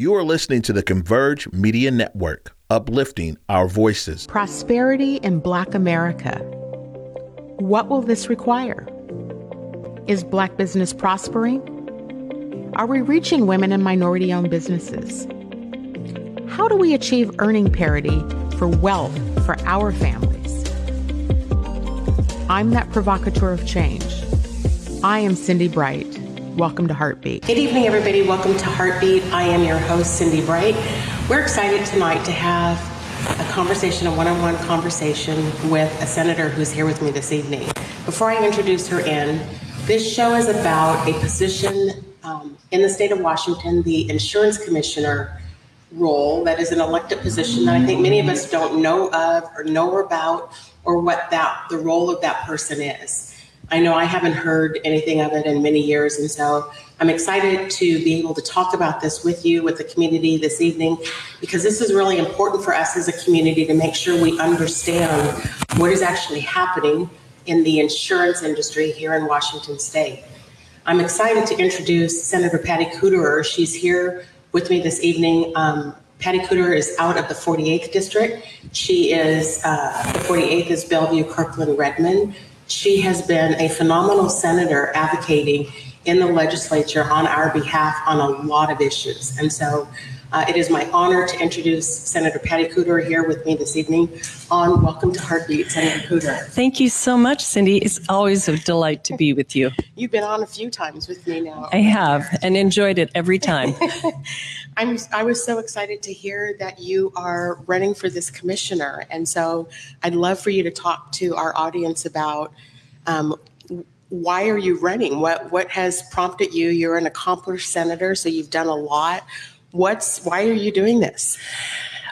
You are listening to the Converge Media Network, uplifting our voices. Prosperity in Black America. What will this require? Is Black business prospering? Are we reaching women and minority owned businesses? How do we achieve earning parity for wealth for our families? I'm that provocateur of change. I am Cindi Bright. Welcome to Heartbeat. Good evening, everybody. Welcome to Heartbeat. I am your host, Cindi Bright. We're excited tonight to have a conversation, a one on one conversation with a senator who's here with me this evening. Before I introduce her in, this show is about a position um, in the state of Washington, the insurance commissioner role that is an elected position that I think many of us don't know of or know about or what that the role of that person is. I know I haven't heard anything of it in many years, and so I'm excited to be able to talk about this with you, with the community this evening, because this is really important for us as a community to make sure we understand what is actually happening in the insurance industry here in Washington State. I'm excited to introduce Senator Patty Kuderer. She's here with me this evening. Um, Patty Kuderer is out of the 48th district. She is, uh, the 48th is Bellevue, Kirkland, Redmond. She has been a phenomenal senator advocating in the legislature on our behalf on a lot of issues. And so uh, it is my honor to introduce Senator Patty Kuderer here with me this evening on Welcome to Heartbeat, Senator Kuderer. Thank you so much, Cindi. It's always a delight to be with you. You've been on a few times with me now. I have and enjoyed it every time. I'm, I was so excited to hear that you are running for this commissioner. And so I'd love for you to talk to our audience about um, why are you running? What, what has prompted you? You're an accomplished senator, so you've done a lot. What's, why are you doing this?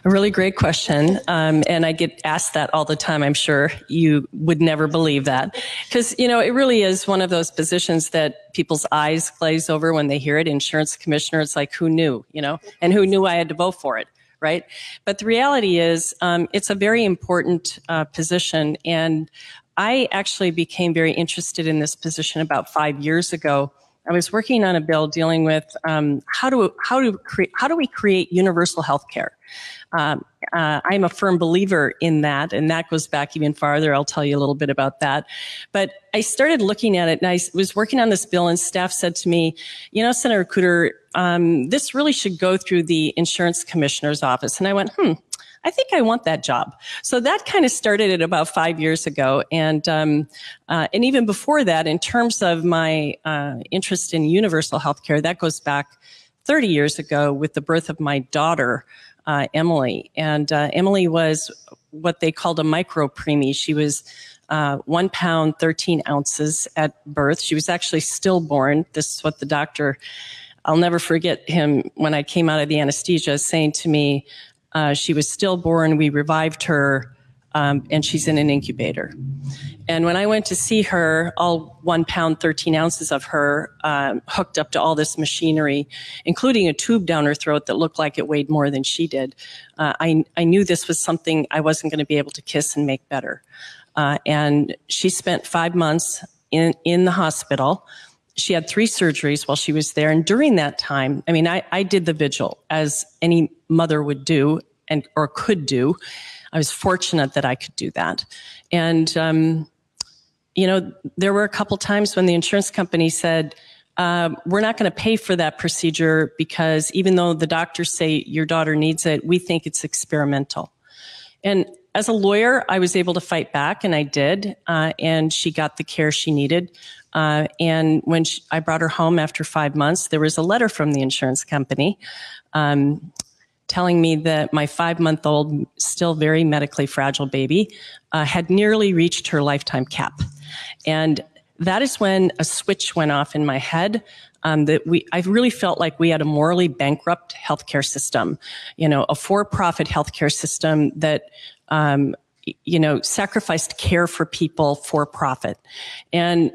A really great question. Um, and I get asked that all the time. I'm sure you would never believe that. Because, you know, it really is one of those positions that people's eyes glaze over when they hear it. Insurance commissioner, it's like, who knew, you know, and who knew I had to vote for it, right? But the reality is, um, it's a very important uh, position. And I actually became very interested in this position about five years ago I was working on a bill dealing with um, how do how do create how do we create universal health care. Um, uh, I'm a firm believer in that, and that goes back even farther. I'll tell you a little bit about that. But I started looking at it, and I was working on this bill, and staff said to me, "You know, Senator Kuderer, um, this really should go through the insurance commissioner's office." And I went, "Hmm." I think I want that job. So that kind of started it about five years ago. And, um, uh, and even before that, in terms of my uh, interest in universal healthcare, that goes back 30 years ago with the birth of my daughter, uh, Emily. And uh, Emily was what they called a micro preemie. She was uh, one pound, 13 ounces at birth. She was actually stillborn. This is what the doctor, I'll never forget him when I came out of the anesthesia saying to me, uh, she was stillborn. We revived her, um, and she's in an incubator. And when I went to see her, all one pound, 13 ounces of her um, hooked up to all this machinery, including a tube down her throat that looked like it weighed more than she did. Uh, I, I knew this was something I wasn't going to be able to kiss and make better. Uh, and she spent five months in, in the hospital she had three surgeries while she was there. And during that time, I mean, I, I did the vigil as any mother would do and or could do. I was fortunate that I could do that. And, um, you know, there were a couple times when the insurance company said, uh, we're not going to pay for that procedure because even though the doctors say your daughter needs it, we think it's experimental. And as a lawyer, I was able to fight back, and I did. Uh, and she got the care she needed. Uh, and when she, I brought her home after five months, there was a letter from the insurance company um, telling me that my five month old, still very medically fragile baby uh, had nearly reached her lifetime cap. And that is when a switch went off in my head. Um, that we, I really felt like we had a morally bankrupt healthcare system, you know, a for-profit healthcare system that, um, you know, sacrificed care for people for profit. And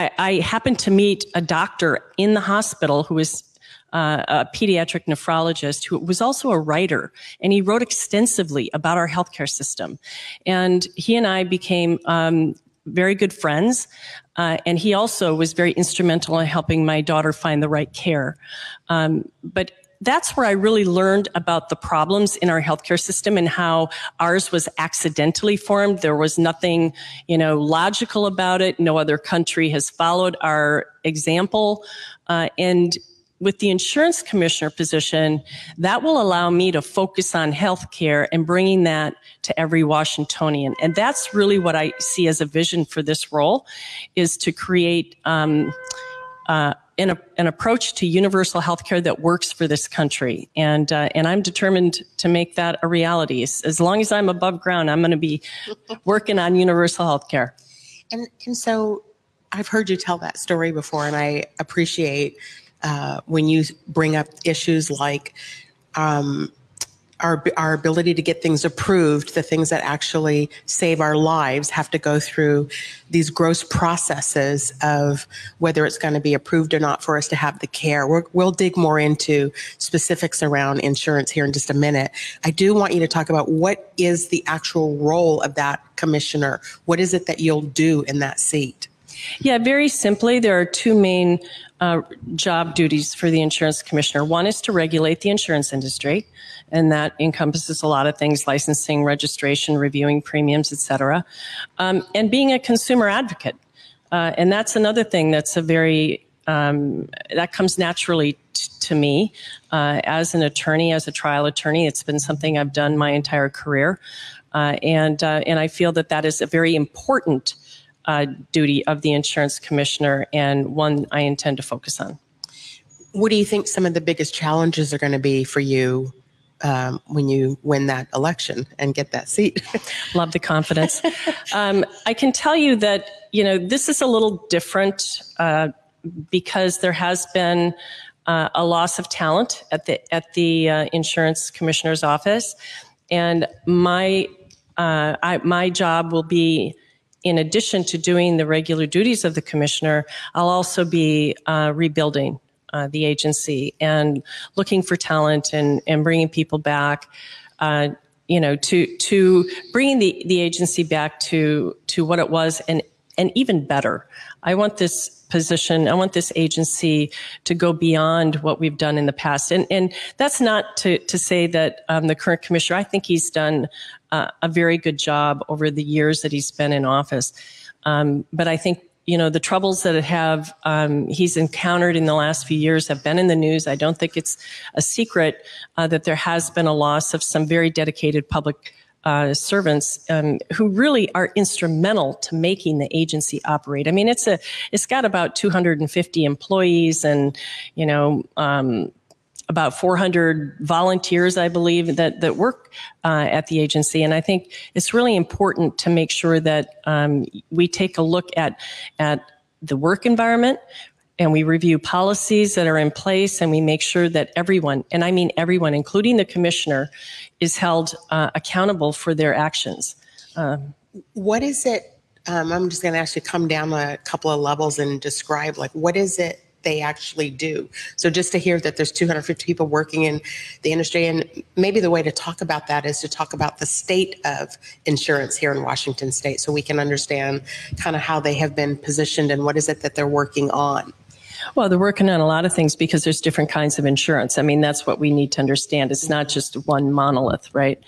I, I happened to meet a doctor in the hospital who was uh, a pediatric nephrologist who was also a writer, and he wrote extensively about our healthcare system. And he and I became um, very good friends, uh, and he also was very instrumental in helping my daughter find the right care. Um, but that's where I really learned about the problems in our healthcare system and how ours was accidentally formed. There was nothing, you know, logical about it. No other country has followed our example. Uh, and with the insurance commissioner position, that will allow me to focus on healthcare and bringing that to every Washingtonian. And that's really what I see as a vision for this role is to create, um, uh, an, an, approach to universal healthcare that works for this country. And, uh, and I'm determined to make that a reality. As, long as I'm above ground, I'm going to be working on universal healthcare. And, and so I've heard you tell that story before, and I appreciate uh, when you bring up issues like um, our, our ability to get things approved, the things that actually save our lives have to go through these gross processes of whether it's going to be approved or not for us to have the care. we will dig more into specifics around insurance here in just a minute. I do want you to talk about what is the actual role of that commissioner? What is it that you'll do in that seat? Yeah, very simply, there are two main uh, job duties for the insurance commissioner. One is to regulate the insurance industry, and that encompasses a lot of things: licensing, registration, reviewing premiums, etc., um, and being a consumer advocate. Uh, and that's another thing that's a very um, that comes naturally t- to me uh, as an attorney, as a trial attorney. It's been something I've done my entire career, uh, and uh, and I feel that that is a very important uh, duty of the insurance commissioner and one I intend to focus on. What do you think some of the biggest challenges are going to be for you um, when you win that election and get that seat? Love the confidence. um, I can tell you that you know this is a little different uh, because there has been uh, a loss of talent at the at the uh, insurance commissioner's office, and my uh, I, my job will be in addition to doing the regular duties of the commissioner, I'll also be uh, rebuilding uh, the agency and looking for talent and, and bringing people back. Uh, you know, to to bringing the, the agency back to to what it was and and even better. I want this position, I want this agency to go beyond what we've done in the past. And, and that's not to, to say that um, the current commissioner, I think he's done a very good job over the years that he's been in office. Um, but I think you know the troubles that have um, he's encountered in the last few years have been in the news. I don't think it's a secret uh, that there has been a loss of some very dedicated public uh, servants um, who really are instrumental to making the agency operate. I mean, it's a it's got about 250 employees and you know um, about 400 volunteers, I believe, that that work uh, at the agency. And I think it's really important to make sure that um, we take a look at at the work environment and we review policies that are in place and we make sure that everyone, and I mean everyone, including the commissioner, is held uh, accountable for their actions. Um, what is it? Um, I'm just going to actually come down a couple of levels and describe like what is it they actually do. So just to hear that there's 250 people working in the industry, and maybe the way to talk about that is to talk about the state of insurance here in Washington State, so we can understand kind of how they have been positioned and what is it that they're working on. Well, they're working on a lot of things because there's different kinds of insurance. I mean, that's what we need to understand. It's not just one monolith, right?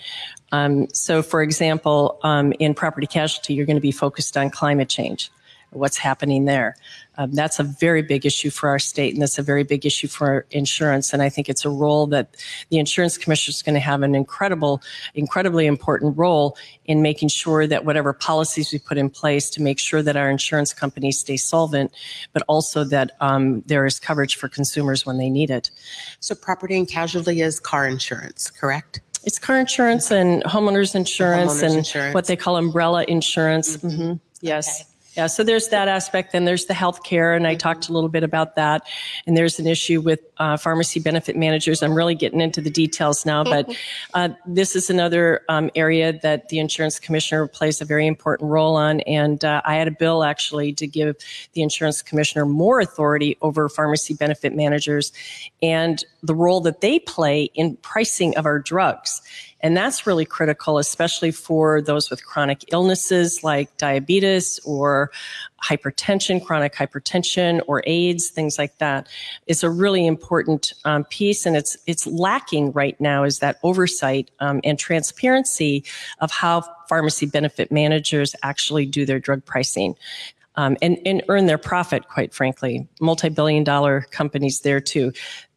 Um, so, for example, um, in property casualty, you're going to be focused on climate change what's happening there. Um, that's a very big issue for our state, and that's a very big issue for insurance. And I think it's a role that the insurance commissioner is going to have an incredible, incredibly important role in making sure that whatever policies we put in place to make sure that our insurance companies stay solvent, but also that um, there is coverage for consumers when they need it. So, property and casualty is car insurance, correct? It's car insurance and homeowners insurance homeowners and insurance. what they call umbrella insurance. Mm-hmm. Mm-hmm. Yes. Okay. Yeah, so there's that aspect. Then there's the healthcare, and I talked a little bit about that. And there's an issue with uh, pharmacy benefit managers. I'm really getting into the details now, but uh, this is another um, area that the insurance commissioner plays a very important role on. And uh, I had a bill actually to give the insurance commissioner more authority over pharmacy benefit managers and the role that they play in pricing of our drugs. And that's really critical, especially for those with chronic illnesses like diabetes or hypertension, chronic hypertension, or AIDS, things like that. It's a really important um, piece. And it's it's lacking right now is that oversight um, and transparency of how pharmacy benefit managers actually do their drug pricing. Um, and, and earn their profit, quite frankly. Multi billion dollar companies there too.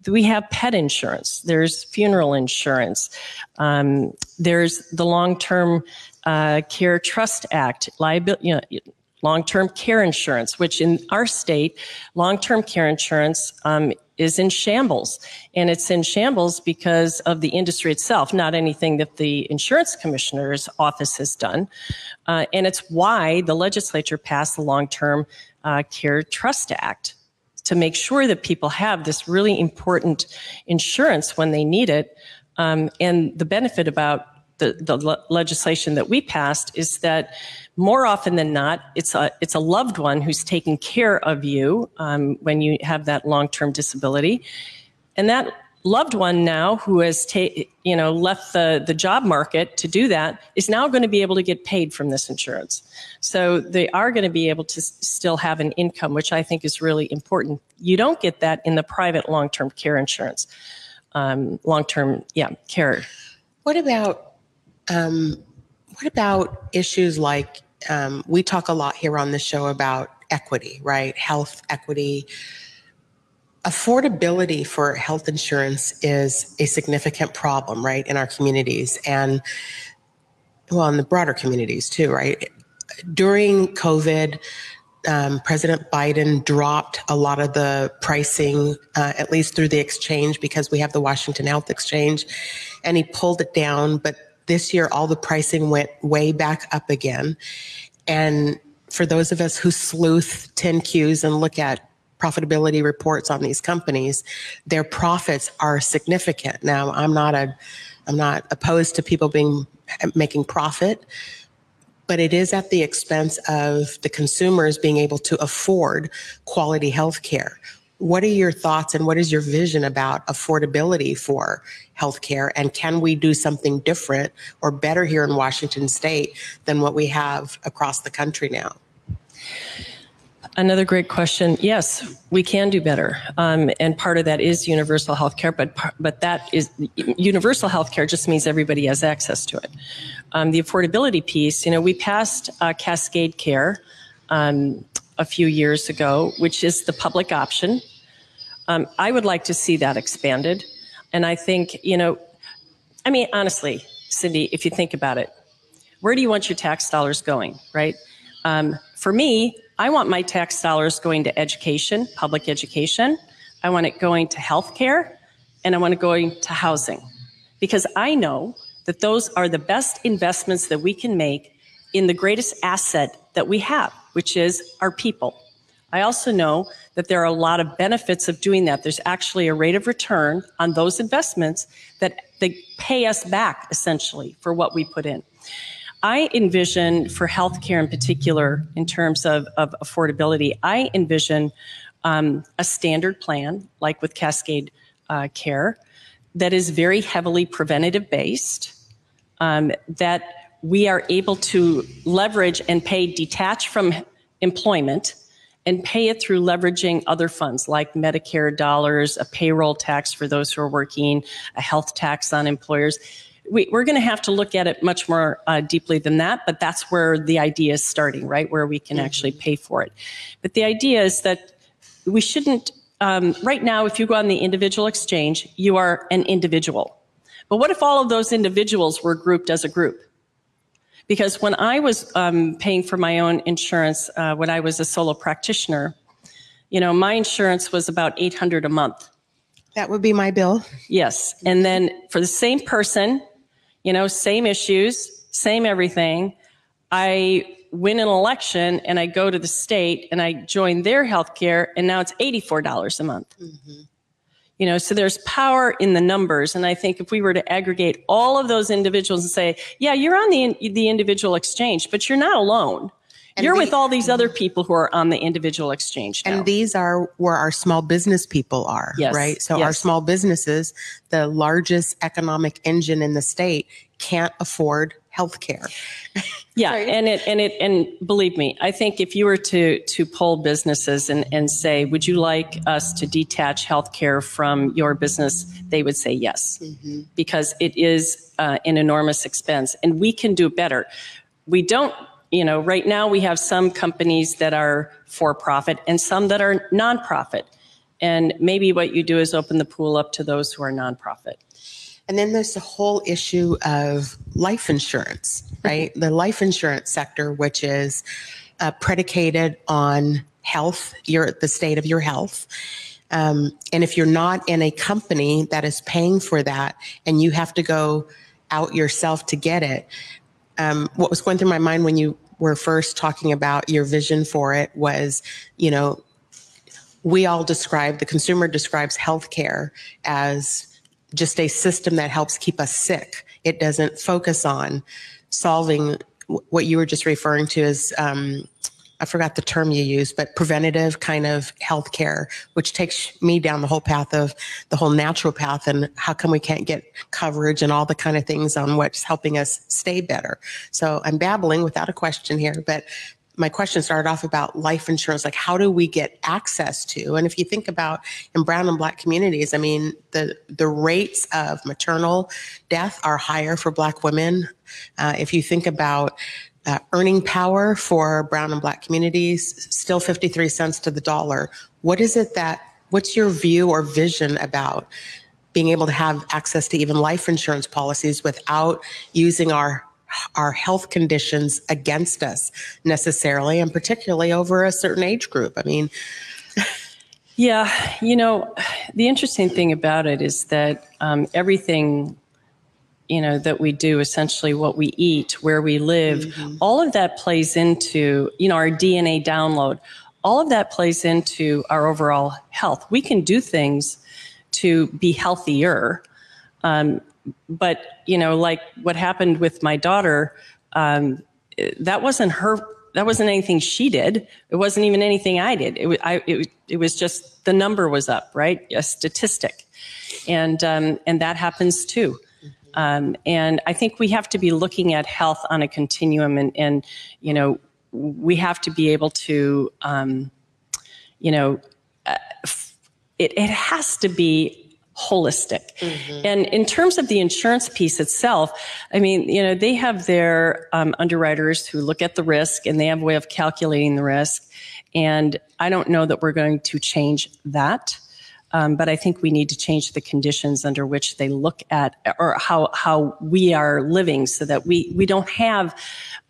We have pet insurance, there's funeral insurance, um, there's the long term uh, Care Trust Act, liability, you know, long-term care insurance, which in our state, long-term care insurance um, is in shambles. And it's in shambles because of the industry itself, not anything that the insurance commissioner's office has done. Uh, and it's why the legislature passed the long-term uh, care trust act to make sure that people have this really important insurance when they need it. Um, and the benefit about the, the le- legislation that we passed is that more often than not, it's a it's a loved one who's taking care of you um, when you have that long term disability, and that loved one now who has ta- you know left the the job market to do that is now going to be able to get paid from this insurance. So they are going to be able to s- still have an income, which I think is really important. You don't get that in the private long term care insurance, um, long term yeah care. What about um, what about issues like um, we talk a lot here on the show about equity, right? Health equity. Affordability for health insurance is a significant problem, right, in our communities and, well, in the broader communities too, right? During COVID, um, President Biden dropped a lot of the pricing, uh, at least through the exchange, because we have the Washington Health Exchange, and he pulled it down. But this year, all the pricing went way back up again. And for those of us who sleuth 10Qs and look at profitability reports on these companies, their profits are significant. Now, I'm not a, I'm not opposed to people being making profit, but it is at the expense of the consumers being able to afford quality health care. What are your thoughts and what is your vision about affordability for healthcare? And can we do something different or better here in Washington state than what we have across the country now? Another great question. Yes, we can do better, um, and part of that is universal health care. But but that is universal health care just means everybody has access to it. Um, the affordability piece, you know, we passed uh, Cascade Care um, a few years ago, which is the public option. Um, I would like to see that expanded, and I think you know, I mean, honestly, Cindi, if you think about it, where do you want your tax dollars going, right? Um, for me, I want my tax dollars going to education, public education. I want it going to healthcare, and I want it going to housing, because I know that those are the best investments that we can make in the greatest asset that we have, which is our people. I also know that there are a lot of benefits of doing that. There's actually a rate of return on those investments that they pay us back essentially for what we put in. I envision for healthcare in particular, in terms of, of affordability, I envision um, a standard plan, like with Cascade uh, Care, that is very heavily preventative based, um, that we are able to leverage and pay detached from employment and pay it through leveraging other funds like Medicare dollars, a payroll tax for those who are working, a health tax on employers we, are going to have to look at it much more uh, deeply than that, but that's where the idea is starting, right? Where we can mm-hmm. actually pay for it. But the idea is that we shouldn't, um, right now, if you go on the individual exchange, you are an individual. But what if all of those individuals were grouped as a group? Because when I was um, paying for my own insurance, uh, when I was a solo practitioner, you know, my insurance was about 800 a month. That would be my bill. Yes. And then for the same person, you know, same issues, same everything. I win an election and I go to the state and I join their health care and now it's $84 a month. Mm-hmm. You know, so there's power in the numbers. And I think if we were to aggregate all of those individuals and say, yeah, you're on the, the individual exchange, but you're not alone. And You're the, with all these other people who are on the individual exchange. Now. And these are where our small business people are, yes. right? So yes. our small businesses, the largest economic engine in the state, can't afford healthcare. Yeah, and it and it and believe me, I think if you were to to poll businesses and and say, would you like us to detach healthcare from your business, they would say yes, because it is uh, an enormous expense, and we can do better. We don't, you know, right now we have some companies that are for profit and some that are nonprofit, and maybe what you do is open the pool up to those who are nonprofit. And then there's the whole issue of life insurance, right? The life insurance sector, which is uh, predicated on health, your the state of your health. Um, and if you're not in a company that is paying for that, and you have to go out yourself to get it, um, what was going through my mind when you were first talking about your vision for it was, you know, we all describe the consumer describes healthcare as just a system that helps keep us sick. It doesn't focus on solving what you were just referring to as um, I forgot the term you used, but preventative kind of healthcare, which takes me down the whole path of the whole natural path and how come we can't get coverage and all the kind of things on what's helping us stay better. So I'm babbling without a question here, but my question started off about life insurance like how do we get access to? And if you think about in brown and black communities i mean the the rates of maternal death are higher for black women. Uh, if you think about uh, earning power for brown and black communities still 53 cents to the dollar. What is it that what's your view or vision about being able to have access to even life insurance policies without using our our health conditions against us necessarily, and particularly over a certain age group. I mean, Yeah, you know, the interesting thing about it is that um, everything, you know, that we do, essentially what we eat, where we live, all of that plays into, you know, our DNA download. All of that plays into our overall health. We can do things to be healthier. Um, but, you know, like what happened with my daughter, um, that wasn't her that wasn't anything she did. It wasn't even anything i did. It, wa- I, it, it was just the number was up right? A statistic. And um, and that happens too. Um, and i think we have to be looking at health on a continuum and and you know we have to be able to um, you know uh, it, it has to be holistic. And in terms of the insurance piece itself, I mean, you know, they have their um, underwriters who look at the risk and they have a way of calculating the risk. And I don't know that we're going to change that. Um, but I think we need to change the conditions under which they look at or how, how we are living so that we, we don't have,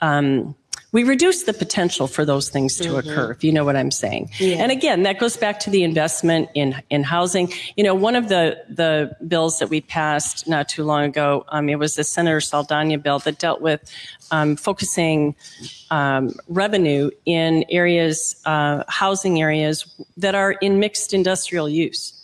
um, we reduce the potential for those things to occur, if you know what I'm saying. And again, that goes back to the investment in in housing. You know, one of the the bills that we passed not too long ago, um, it was the Senator Saldana bill that dealt with um, focusing um, revenue in areas, uh, housing areas that are in mixed industrial use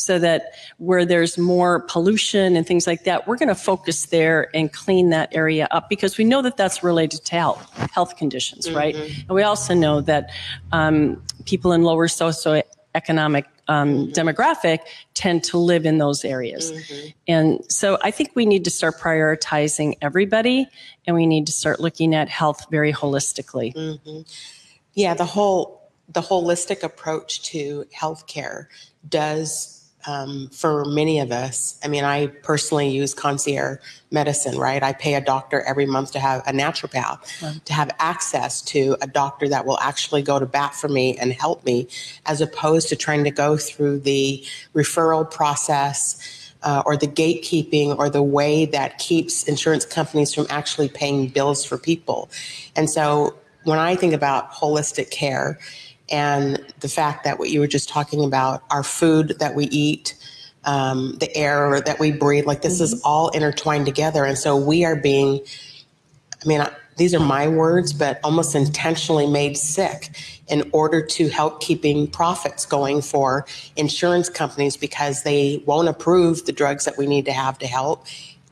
so that where there's more pollution and things like that, we're going to focus there and clean that area up because we know that that's related to health, health conditions, right? And we also know that um, people in lower socioeconomic um, demographic tend to live in those areas. And so I think we need to start prioritizing everybody and we need to start looking at health very holistically. yeah, the whole the holistic approach to healthcare does um, for many of us. I mean, I personally use concierge medicine, right? I pay a doctor every month to have a naturopath to have access to a doctor that will actually go to bat for me and help me, as opposed to trying to go through the referral process. Uh, or the gatekeeping or the way that keeps insurance companies from actually paying bills for people. And so when I think about holistic care and the fact that what you were just talking about, our food that we eat, um, the air that we breathe, like this is all intertwined together. And so we are being, I mean, I, these are my words, but almost intentionally made sick in order to help keeping profits going for insurance companies because they won't approve the drugs that we need to have to help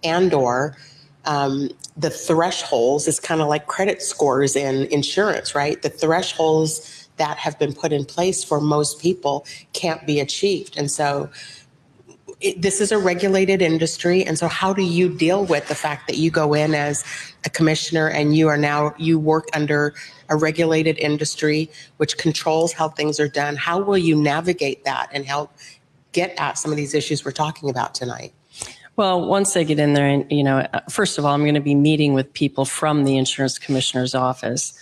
and or um, the thresholds is kind of like credit scores in insurance, right? The thresholds that have been put in place for most people can't be achieved. And so it, this is a regulated industry, and so how do you deal with the fact that you go in as a commissioner and you are now you work under a regulated industry which controls how things are done? How will you navigate that and help get at some of these issues we're talking about tonight? Well, once I get in there, and you know, uh, first of all, I'm going to be meeting with people from the insurance commissioner's office.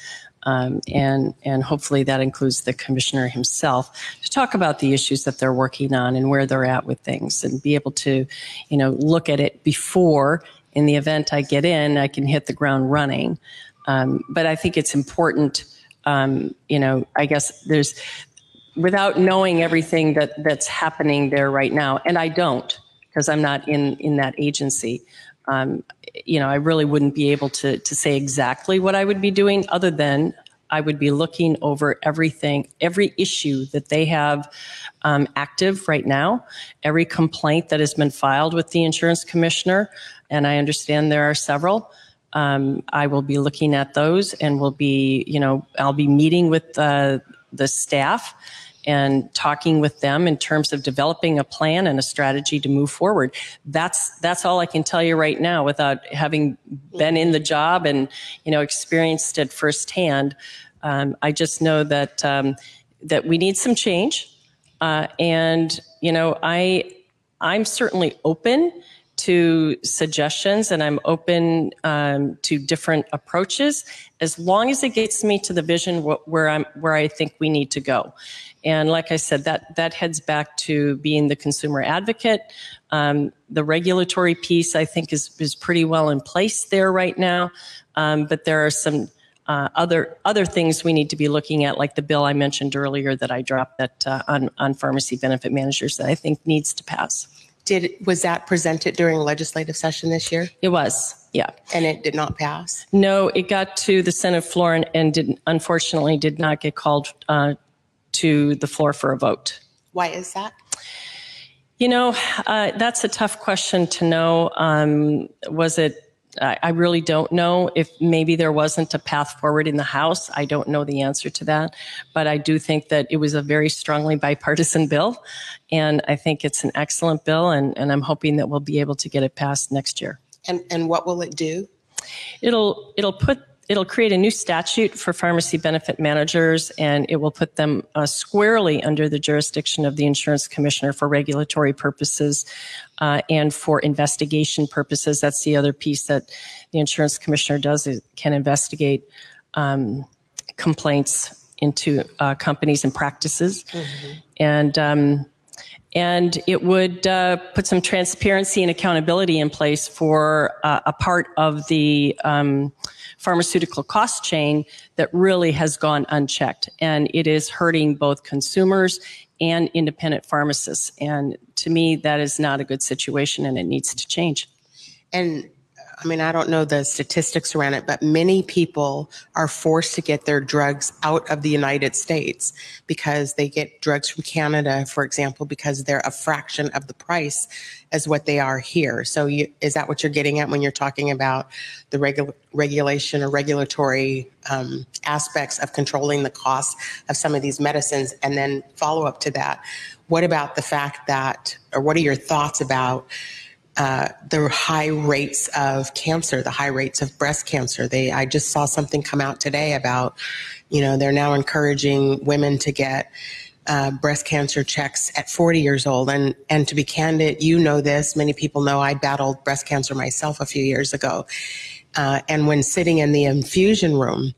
Um, and and hopefully that includes the commissioner himself to talk about the issues that they're working on and where they're at with things, and be able to, you know, look at it before. In the event I get in, I can hit the ground running. Um, but I think it's important. Um, you know, I guess there's without knowing everything that that's happening there right now, and I don't because I'm not in in that agency um, you know, I really wouldn't be able to, to say exactly what I would be doing other than I would be looking over everything, every issue that they have um, active right now, every complaint that has been filed with the insurance commissioner, and I understand there are several. Um, I will be looking at those and will be, you know, I'll be meeting with uh, the staff and talking with them in terms of developing a plan and a strategy to move forward. That's that's all I can tell you right now without having been in the job and you know experienced it firsthand. Um, I just know that um, that we need some change, uh, and you know I I'm certainly open to suggestions and I'm open um, to different approaches as long as it gets me to the vision where I'm where I think we need to go. And like I said, that that heads back to being the consumer advocate. Um, the regulatory piece I think is is pretty well in place there right now, um, but there are some. Uh, other other things we need to be looking at, like the bill I mentioned earlier that I dropped that uh, on on pharmacy benefit managers that I think needs to pass. Did, was that presented during legislative session this year? It was, yeah. And it did not pass? No, it got to the Senate floor and, and did, unfortunately did not get called uh, to the floor for a vote. Why is that? You know, uh, that's a tough question to know. Um, was it I really don't know if maybe there wasn't a path forward in the House. I don't know the answer to that. But I do think that it was a very strongly bipartisan bill. And I think it's an excellent bill. And, and I'm hoping that we'll be able to get it passed next year. And, and what will it do? It'll, it'll put it'll create a new statute for pharmacy benefit managers and it will put them uh, squarely under the jurisdiction of the insurance commissioner for regulatory purposes uh, and for investigation purposes. That's the other piece that the insurance commissioner does. Is can investigate um, complaints into uh, companies and practices. Mm-hmm. and um, and it would uh, put some transparency and accountability in place for uh, a part of the um, pharmaceutical cost chain that really has gone unchecked. And it is hurting both consumers and independent pharmacists. And to me, that is not a good situation and it needs to change. And I mean, I don't know the statistics around it, but many people are forced to get their drugs out of the United States because they get drugs from Canada, for example, because they're a fraction of the price as what they are here. So, you, is that what you're getting at when you're talking about the regu- regulation or regulatory um, aspects of controlling the cost of some of these medicines? And then, follow up to that, what about the fact that, or what are your thoughts about? Uh, the high rates of cancer, the high rates of breast cancer. They, I just saw something come out today about, you know, they're now encouraging women to get uh, breast cancer checks at 40 years old. And and to be candid, you know this. Many people know I battled breast cancer myself a few years ago. Uh, and when sitting in the infusion room,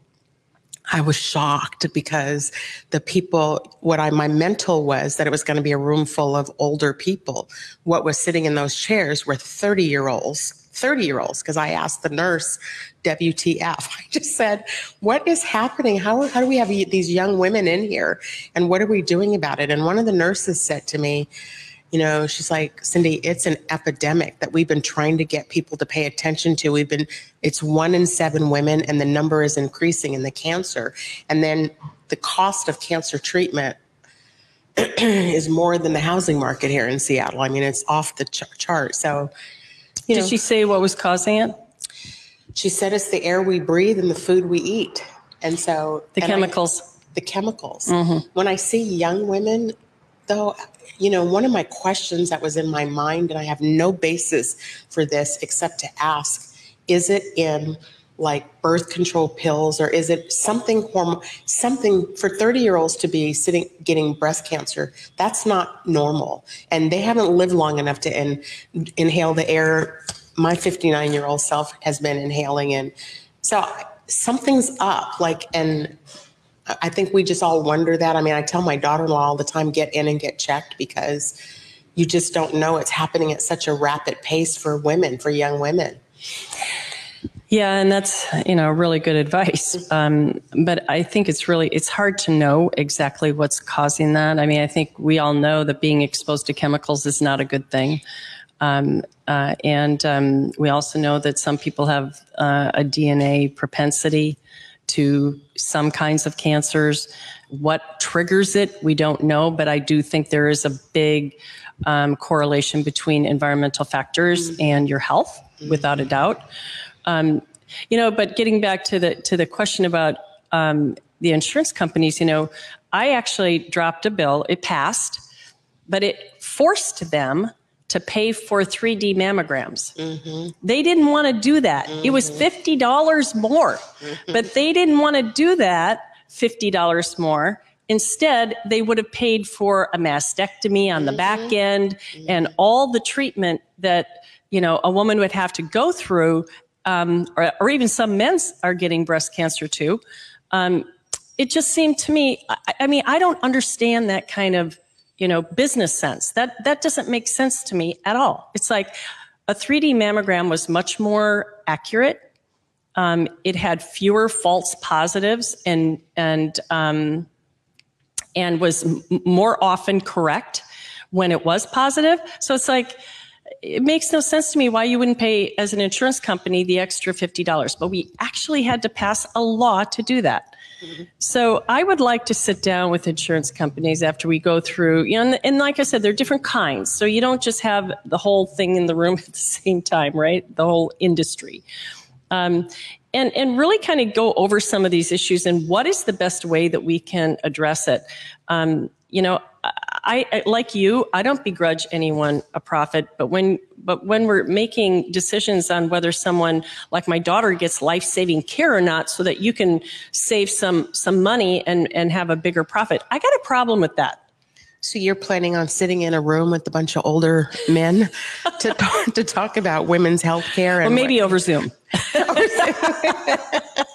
I was shocked because the people, what I, my mental was that it was going to be a room full of older people. What was sitting in those chairs were 30 year olds, 30 year olds, because I asked the nurse, WTF. I just said, what is happening? How, how do we have these young women in here? And what are we doing about it? And one of the nurses said to me, you know, she's like, Cindi, it's an epidemic that we've been trying to get people to pay attention to. We've been, it's one in seven women, and the number is increasing in the cancer. And then the cost of cancer treatment is more than the housing market here in Seattle. I mean, it's off the ch- chart. So, you Did know, she say what was causing it? She said it's the air we breathe and the food we eat. And so, the and chemicals. I, the chemicals. Mm-hmm. When I see young women though, you know, one of my questions that was in my mind, and I have no basis for this except to ask, is it in like birth control pills or is it something horm- something for 30 year olds to be sitting getting breast cancer? That's not normal. And they haven't lived long enough to in, inhale the air. My 59 year old self has been inhaling and so something's up like and i think we just all wonder that i mean i tell my daughter-in-law all the time get in and get checked because you just don't know it's happening at such a rapid pace for women for young women Yeah, and that's you know really good advice. Um, but I think it's really it's hard to know exactly what's causing that. I mean, I think we all know that being exposed to chemicals is not a good thing, um, uh, and um, we also know that some people have uh, a DNA propensity to some kinds of cancers. What triggers it, we don't know, but I do think there is a big um, correlation between environmental factors and your health, without a doubt. Um, you know, but getting back to the to the question about um, the insurance companies, you know, I actually dropped a bill. It passed, but it forced them to pay for 3D mammograms. Mm-hmm. They didn't want to do that. It was mm-hmm. fifty dollars more, mm-hmm. but they didn't want to do that. Fifty dollars more. Instead, they would have paid for a mastectomy on the back end and all the treatment that you know a woman would have to go through um, or, or even some men are getting breast cancer too. Um, it just seemed to me. I, I mean, I don't understand that kind of you know business sense. That that doesn't make sense to me at all. It's like a 3D mammogram was much more accurate. Um, it had fewer false positives and and um, and was m- more often correct when it was positive. So it's like it makes no sense to me why you wouldn't pay as an insurance company the extra $50 but we actually had to pass a law to do that so i would like to sit down with insurance companies after we go through you know and, and like i said there are different kinds. So you don't just have the whole thing in the room at the same time right? The whole industry. Um, and and really kind of go over some of these issues and what is the best way that we can address it. Um, you know, I, I like you. I don't begrudge anyone a profit, but when but when we're making decisions on whether someone like my daughter gets life saving care or not, so that you can save some some money and and have a bigger profit, I got a problem with that. So you're planning on sitting in a room with a bunch of older men to talk, to talk about women's health care and Or maybe over Zoom.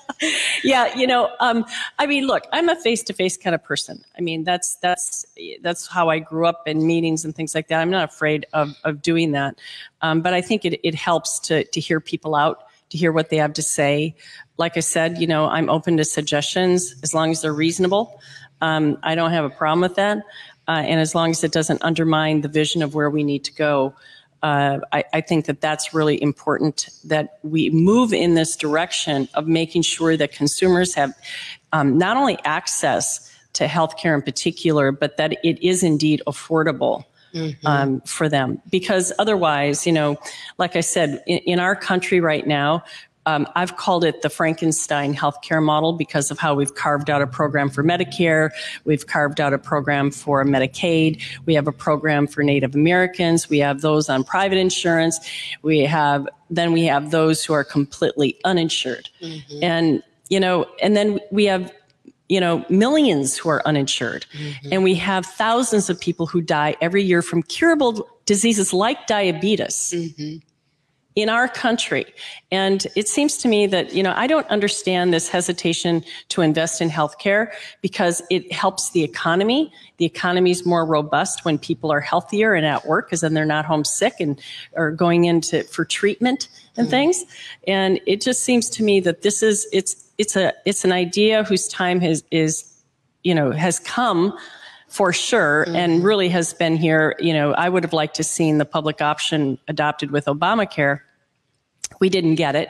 yeah, you know, um, I mean, look, I'm a face-to-face kind of person. I mean, that's that's that's how I grew up in meetings and things like that. I'm not afraid of of doing that, um, but I think it it helps to to hear people out, to hear what they have to say. Like I said, you know, I'm open to suggestions as long as they're reasonable. Um, I don't have a problem with that, uh, and as long as it doesn't undermine the vision of where we need to go. Uh, I, I think that that's really important that we move in this direction of making sure that consumers have um, not only access to healthcare in particular, but that it is indeed affordable. Um, for them, because otherwise, you know, like I said, in, in our country right now, um, I've called it the Frankenstein healthcare model because of how we've carved out a program for Medicare, we've carved out a program for Medicaid, we have a program for Native Americans, we have those on private insurance, we have then we have those who are completely uninsured, mm-hmm. and you know, and then we have you know millions who are uninsured, mm-hmm. and we have thousands of people who die every year from curable diseases like diabetes mm-hmm. In our country. And it seems to me that, you know, I don't understand this hesitation to invest in healthcare because it helps the economy. The economy is more robust when people are healthier and at work because then they're not homesick and are going into for treatment and mm. things. And it just seems to me that this is it's it's a it's an idea whose time has is you know has come for sure and really has been here you know i would have liked to seen the public option adopted with obamacare. We didn't get it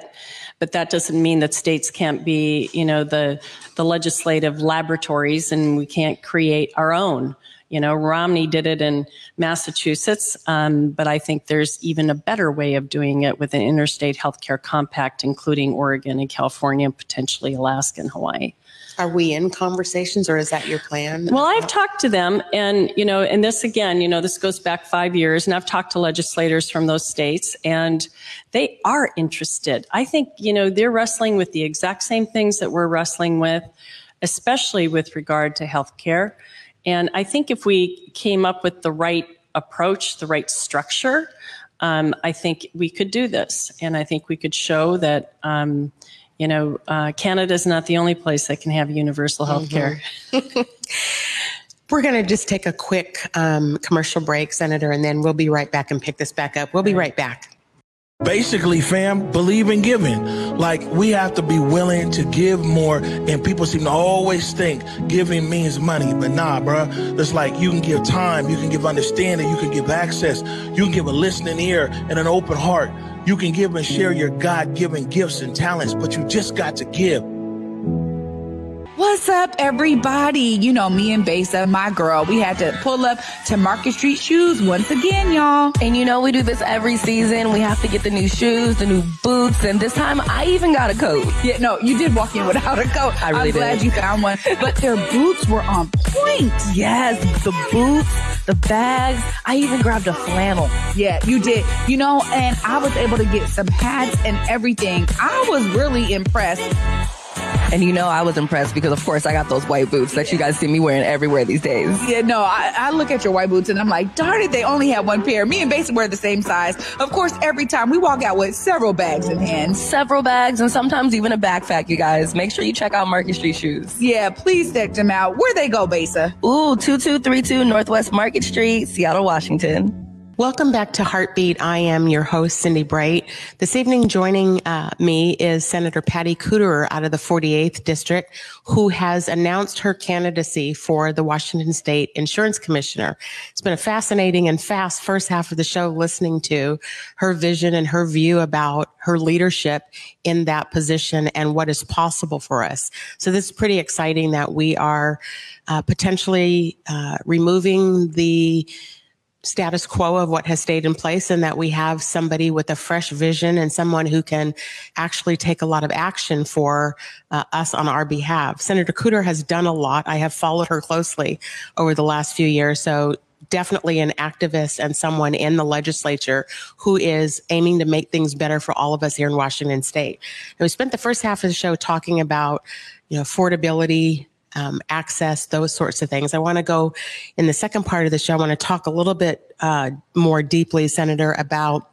but that doesn't mean that states can't be you know the the legislative laboratories and we can't create our own. You know romney did it in massachusetts um, but i think there's even a better way of doing it with an interstate healthcare compact including oregon and california and potentially alaska and hawaii Are we in conversations or is that your plan? Well, I've talked to them, and you know, and this again, you know, this goes back five years, and I've talked to legislators from those states, and they are interested. I think you know they're wrestling with the exact same things that we're wrestling with, especially with regard to health care. And I think if we came up with the right approach, the right structure, um, I think we could do this, and I think we could show that. Um, you know, uh, Canada is not the only place that can have universal health care. Mm-hmm. We're going to just take a quick um, commercial break, Senator, and then we'll be right back and pick this back up. We'll be right back. Basically, fam, believe in giving. Like, we have to be willing to give more, and people seem to always think giving means money, but nah, bro. It's like you can give time, you can give understanding, you can give access, you can give a listening ear and an open heart. You can give and share your God given gifts and talents, but you just got to give. What's up, everybody? You know, me and Besa, my girl, we had to pull up to Market Street Shoes once again, y'all. And you know, we do this every season. We have to get the new shoes, the new boots, and this time I even got a coat. Yeah, no, you did walk in without a coat. I really I'm glad you found one. But their boots were on point. Yes, the boots, the bags. I even grabbed a flannel. Yeah, you did. You know, and I was able to get some hats and everything. I was really impressed. And you know, I was impressed because, of course, I got those white boots that you guys see me wearing everywhere these days. Yeah, no, I, I look at your white boots and I'm like, darn it, they only have one pair. Me and Besa wear the same size. Of course, every time we walk out with several bags in hand. Several bags and sometimes even a backpack, you guys. Make sure you check out Market Street Shoes. Yeah, please check them out. Where they go, Basa? Ooh, 2232 Northwest Market Street, Seattle, Washington. Welcome back to Heartbeat. I am your host, Cindi Bright. This evening, joining uh, me is Senator Patty Kuderer out of the 48th District, who has announced her candidacy for the Washington State Insurance Commissioner. It's been a fascinating and fast first half of the show listening to her vision and her view about her leadership in that position and what is possible for us. So this is pretty exciting that we are uh, potentially uh, removing the status quo of what has stayed in place and that we have somebody with a fresh vision and someone who can actually take a lot of action for uh, us on our behalf. Senator Kuderer has done a lot. I have followed her closely over the last few years. So definitely an activist and someone in the legislature who is aiming to make things better for all of us here in Washington state. And we spent the first half of the show talking about, you know, affordability, um, access, those sorts of things. I want to go in the second part of the show. I want to talk a little bit uh, more deeply, Senator, about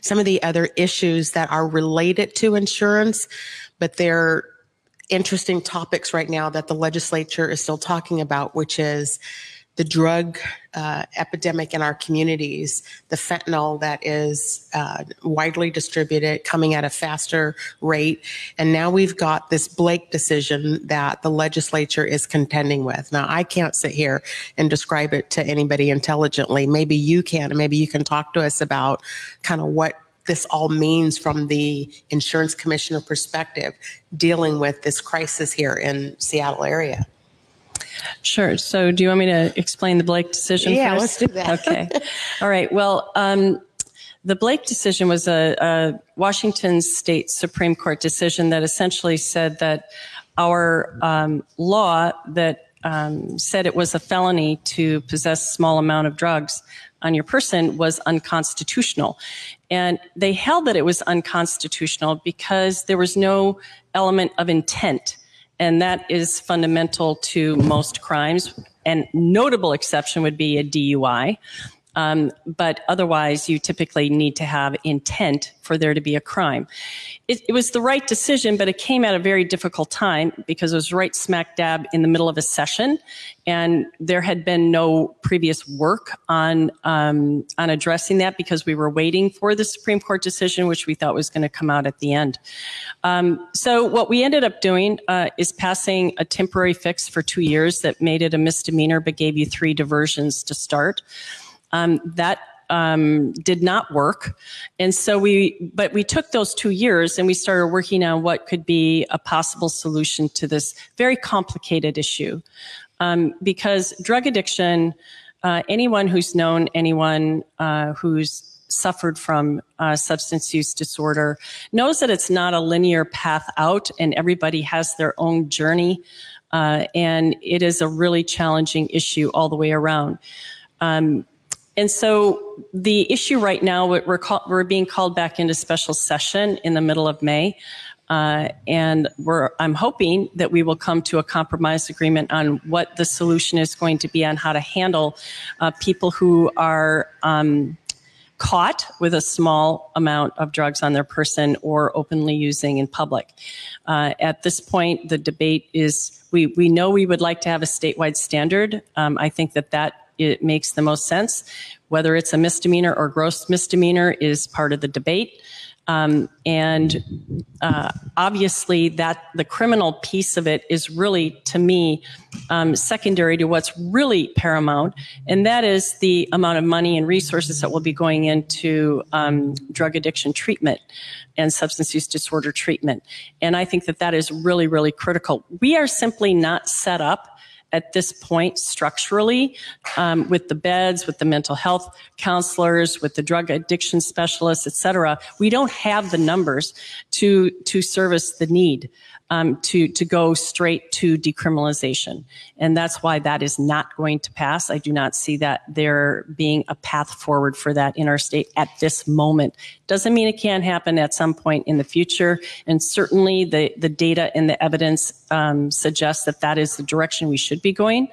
some of the other issues that are related to insurance, but they're interesting topics right now that the legislature is still talking about, which is the drug uh, epidemic in our communities, the fentanyl that is uh, widely distributed, coming at a faster rate. And now we've got this Blake decision that the legislature is contending with. Now, I can't sit here and describe it to anybody intelligently. Maybe you can, and maybe you can talk to us about kind of what this all means from the insurance commissioner perspective dealing with this crisis here in Seattle area. Sure. So, do you want me to explain the Blake decision Yeah, first? let's do that. Okay. All right. Well, um, the Blake decision was a, a Washington State Supreme Court decision that essentially said that our um, law that um, said it was a felony to possess a small amount of drugs on your person was unconstitutional. And they held that it was unconstitutional because there was no element of intent. And that is fundamental to most crimes. And notable exception would be a DUI. Um, but otherwise, you typically need to have intent for there to be a crime. It, it, was the right decision, but it came at a very difficult time because it was right smack dab in the middle of a session, and there had been no previous work on um, on addressing that because we were waiting for the Supreme Court decision, which we thought was going to come out at the end. Um, so what we ended up doing uh, is passing a temporary fix for two years that made it a misdemeanor, but gave you three diversions to start. Um, that um, did not work. And so we, but we took those two years and we started working on what could be a possible solution to this very complicated issue. Um, because drug addiction, uh, anyone who's known anyone uh, who's suffered from uh, substance use disorder knows that it's not a linear path out and everybody has their own journey. Uh, and it is a really challenging issue all the way around. Um, and so the issue right now, we're, call, we're being called back into special session in the middle of May. Uh, and I'm hoping that we will come to a compromise agreement on what the solution is going to be on how to handle uh, people who are um, caught with a small amount of drugs on their person or openly using in public. Uh, at this point, the debate is we, we know we would like to have a statewide standard. Um, I think that that it makes the most sense. Whether it's a misdemeanor or gross misdemeanor is part of the debate. Um, and uh, obviously, that the criminal piece of it is really, to me, um, secondary to what's really paramount, and that is the amount of money and resources that will be going into um, drug addiction treatment and substance use disorder treatment. And I think that that is really, really critical. We are simply not set up at this point structurally um, with the beds, with the mental health counselors, with the drug addiction specialists, et cetera. We don't have the numbers to, to service the need um, to, to go straight to decriminalization. And that's why that is not going to pass. I do not see that there being a path forward for that in our state at this moment. Doesn't mean it can't happen at some point in the future. And certainly the, the data and the evidence um, suggests that that is the direction we should be going.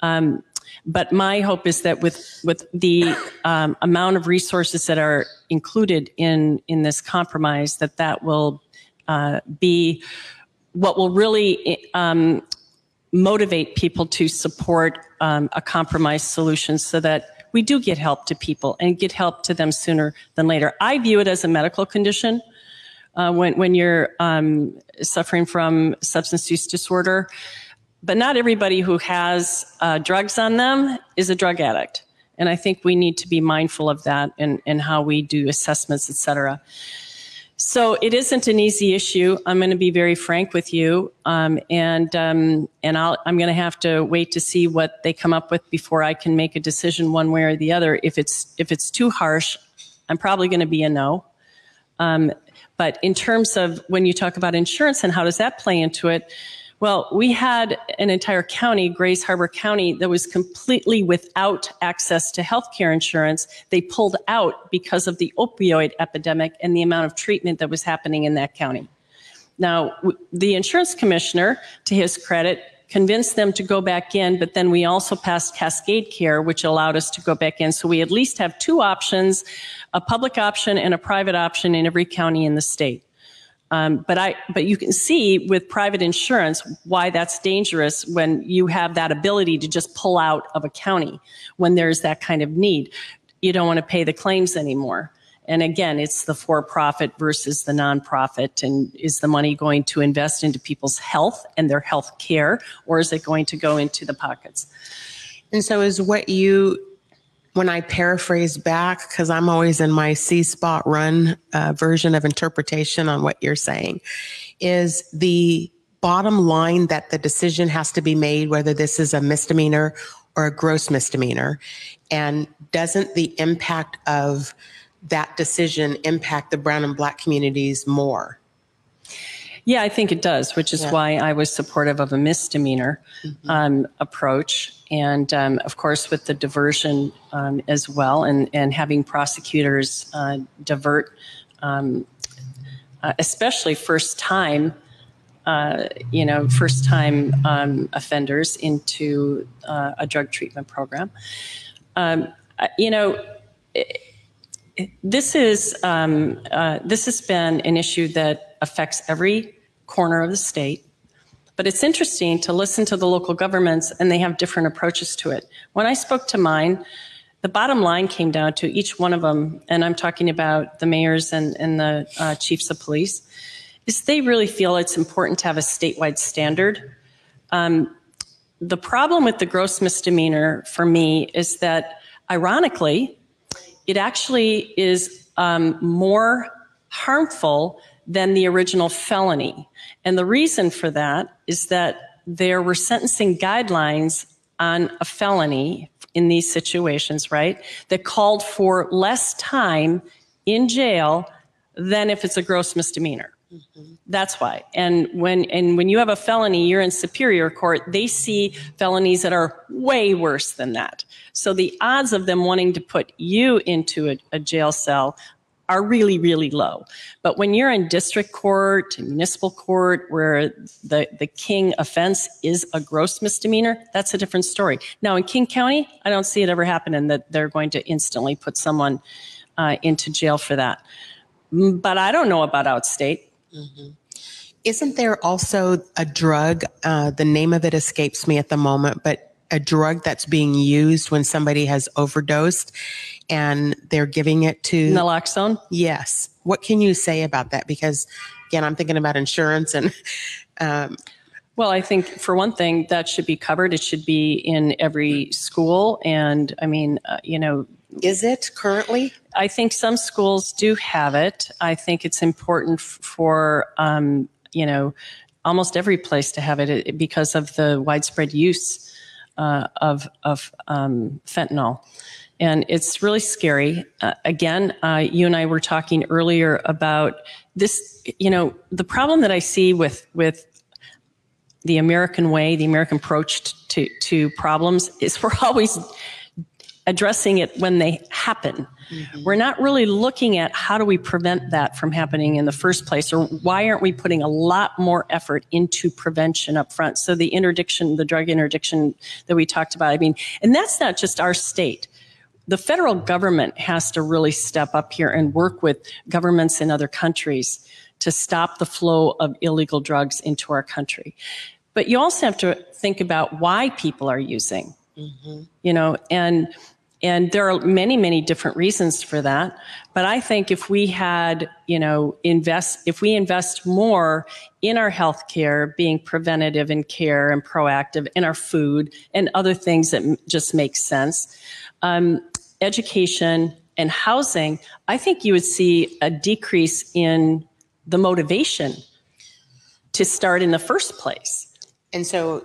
Um, but my hope is that with with the um, amount of resources that are included in in this compromise, that that will uh, be what will really um, motivate people to support um, a compromise solution so that we do get help to people and get help to them sooner than later. I view it as a medical condition. Uh, when, when you're um, suffering from substance use disorder, but not everybody who has uh, drugs on them is a drug addict. And I think we need to be mindful of that and, and how we do assessments, et cetera. So it isn't an easy issue. I'm going to be very frank with you, um, and um, and i am going to have to wait to see what they come up with before I can make a decision one way or the other. If it's if it's too harsh, I'm probably going to be a no. Um, but in terms of when you talk about insurance and how does that play into it, well, we had an entire county, Grays Harbor County, that was completely without access to healthcare insurance. They pulled out because of the opioid epidemic and the amount of treatment that was happening in that county. Now, the insurance commissioner, to his credit, convinced them to go back in, but then we also passed Cascade Care, which allowed us to go back in. So we at least have two options, a public option and a private option in every county in the state. Um, but I, but you can see with private insurance why that's dangerous when you have that ability to just pull out of a county when there's that kind of need. You don't want to pay the claims anymore. And again, it's the for-profit versus the nonprofit. And is the money going to invest into people's health and their health care, or is it going to go into the pockets? And so, is what you when I paraphrase back, because I'm always in my See Spot Run uh, version of interpretation on what you're saying, is the bottom line that the decision has to be made, whether this is a misdemeanor or a gross misdemeanor. And doesn't the impact of that decision impact the brown and black communities more? Yeah, I think it does, which is yeah. why I was supportive of a misdemeanor mm-hmm. um, approach. And um, of course, with the diversion um, as well, and, and having prosecutors uh, divert, um, uh, especially first time. Uh, you know, first time um, offenders into uh, a drug treatment program. Um, uh, you know, this is um, uh, this has been an issue that affects every corner of the state. But it's interesting to listen to the local governments, and they have different approaches to it. When I spoke to mine, the bottom line came down to each one of them, and I'm talking about the mayors and, and the uh, chiefs of police, is they really feel it's important to have a statewide standard. Um, the problem with the gross misdemeanor for me is that, ironically, it actually is um, more harmful than the original felony. And the reason for that is that there were sentencing guidelines on a felony in these situations, right? That called for less time in jail than if it's a gross misdemeanor. That's why. And when and when you have a felony, you're in superior court. They see felonies that are way worse than that. So the odds of them wanting to put you into a, a jail cell are really, really low. But when you're in district court, municipal court, where the, the king offense is a gross misdemeanor, that's a different story. Now, in King County, I don't see it ever happening that they're going to instantly put someone uh, into jail for that. Mm, But I don't know about outstate. Isn't there also a drug? Uh, the name of it escapes me at the moment, but a drug that's being used when somebody has overdosed and they're giving it to. Naloxone? Yes. What can you say about that? Because again, I'm thinking about insurance and um, Well, I think for one thing, that should be covered. It should be in every school. And I mean, uh, you know, is it currently? I think some schools do have it. I think it's important for, um, you know, almost every place to have it because of the widespread use uh, of, of um, fentanyl. And it's really scary. Uh, again, uh, you and I were talking earlier about this, you know, the problem that I see with, with the American way, the American approach to, to problems is we're always addressing it when they happen. Mm-hmm. We're not really looking at how do we prevent that from happening in the first place, or why aren't we putting a lot more effort into prevention up front? So the interdiction, the drug interdiction that we talked about, I mean, and that's not just our state. The federal government has to really step up here and work with governments in other countries to stop the flow of illegal drugs into our country. But you also have to think about why people are using mm-hmm. you know and and there are many many different reasons for that. But i think if we had you know invest if we invest more in our health care being preventative in care and proactive in our food and other things that just make sense um, education and housing i think you would see a decrease in the motivation to start in the first place. And so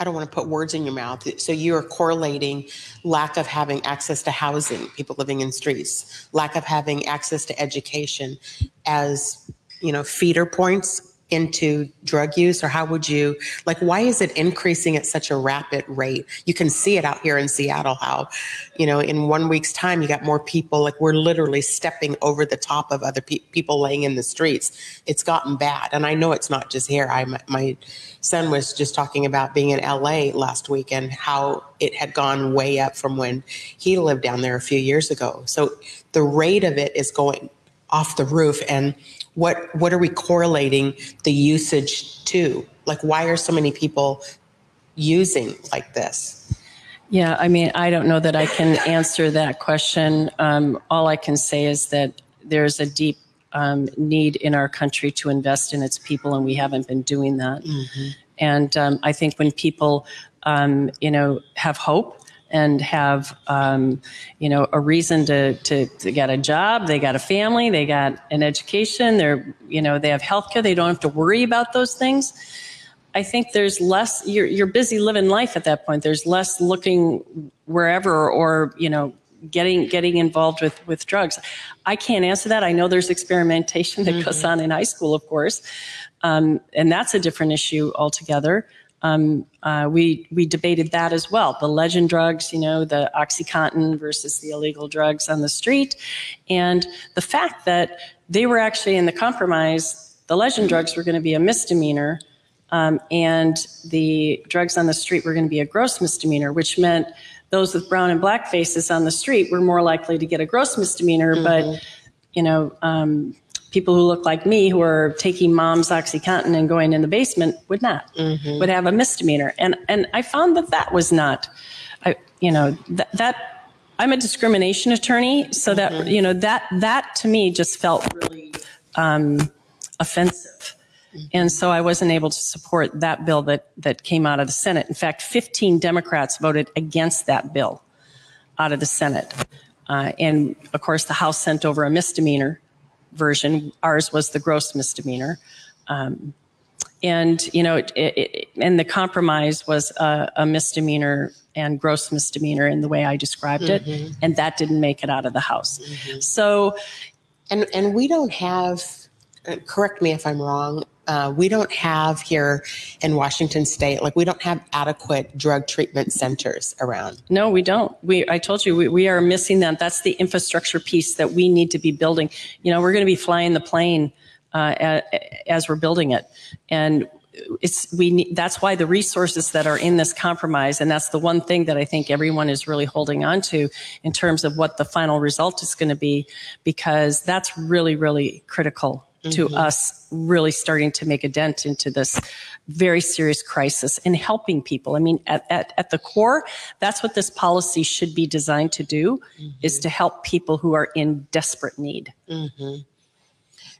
I don't want to put words in your mouth. So you are correlating lack of having access to housing, people living in streets, lack of having access to education as, you know, feeder points into drug use or how would you like why is it increasing at such a rapid rate? You can see it out here in seattle how you know in one week's time you got more people like we're literally stepping over the top of other pe- people laying in the streets. It's gotten bad and i know it's not just here. I my, my son was just talking about being in la last week and how it had gone way up from when he lived down there a few years ago. So the rate of it is going off the roof and what what are we correlating the usage to like why are so many people using like this Yeah, I mean, I don't know that I can answer that question. Um, all I can say is that there's a deep um, need in our country to invest in its people, and we haven't been doing that. And um, I think when people, um, you know, have hope and have, um, you know, a reason to, to, to get a job, they got a family, they got an education, they're, you know, they have healthcare, they don't have to worry about those things. I think there's less, you're, you're busy living life at that point. There's less looking wherever or, you know, getting, getting involved with, with drugs. I can't answer that. I know there's experimentation that goes on in high school, of course. Um, and that's a different issue altogether. Um, uh, we, we debated that as well. The legend drugs, you know, the Oxycontin versus the illegal drugs on the street. And the fact that they were actually in the compromise, the legend drugs were going to be a misdemeanor um, and the drugs on the street were going to be a gross misdemeanor, which meant those with brown and black faces on the street were more likely to get a gross misdemeanor. But, you know, um, people who look like me who are taking mom's OxyContin and going in the basement would not, would have a misdemeanor. And, and I found that that was not, I, you know, that, that I'm a discrimination attorney. So that, you know, that, that to me just felt really um, offensive. And so I wasn't able to support that bill that, that came out of the Senate. In fact, 15 Democrats voted against that bill out of the Senate. Uh, and of course, the House sent over a misdemeanor version. Ours was the gross misdemeanor. Um, and you know, it, it, and the compromise was a, a, misdemeanor and gross misdemeanor in the way I described mm-hmm. it, and that didn't make it out of the House. Mm-hmm. So, and and we don't have. Uh, correct me if I'm wrong. Uh, we don't have here in Washington State, like we don't have adequate drug treatment centers around. No, we don't. We, I told you, we, we are missing that. That's the infrastructure piece that we need to be building. You know, we're going to be flying the plane uh, as we're building it. And it's we that's why the resources that are in this compromise and that's the one thing that I think everyone is really holding on to in terms of what the final result is going to be because that's really really critical mm-hmm. to us really starting to make a dent into this very serious crisis and helping people. I mean, at, at, at the core, that's what this policy should be designed to do, mm-hmm. is to help people who are in desperate need. Mm-hmm.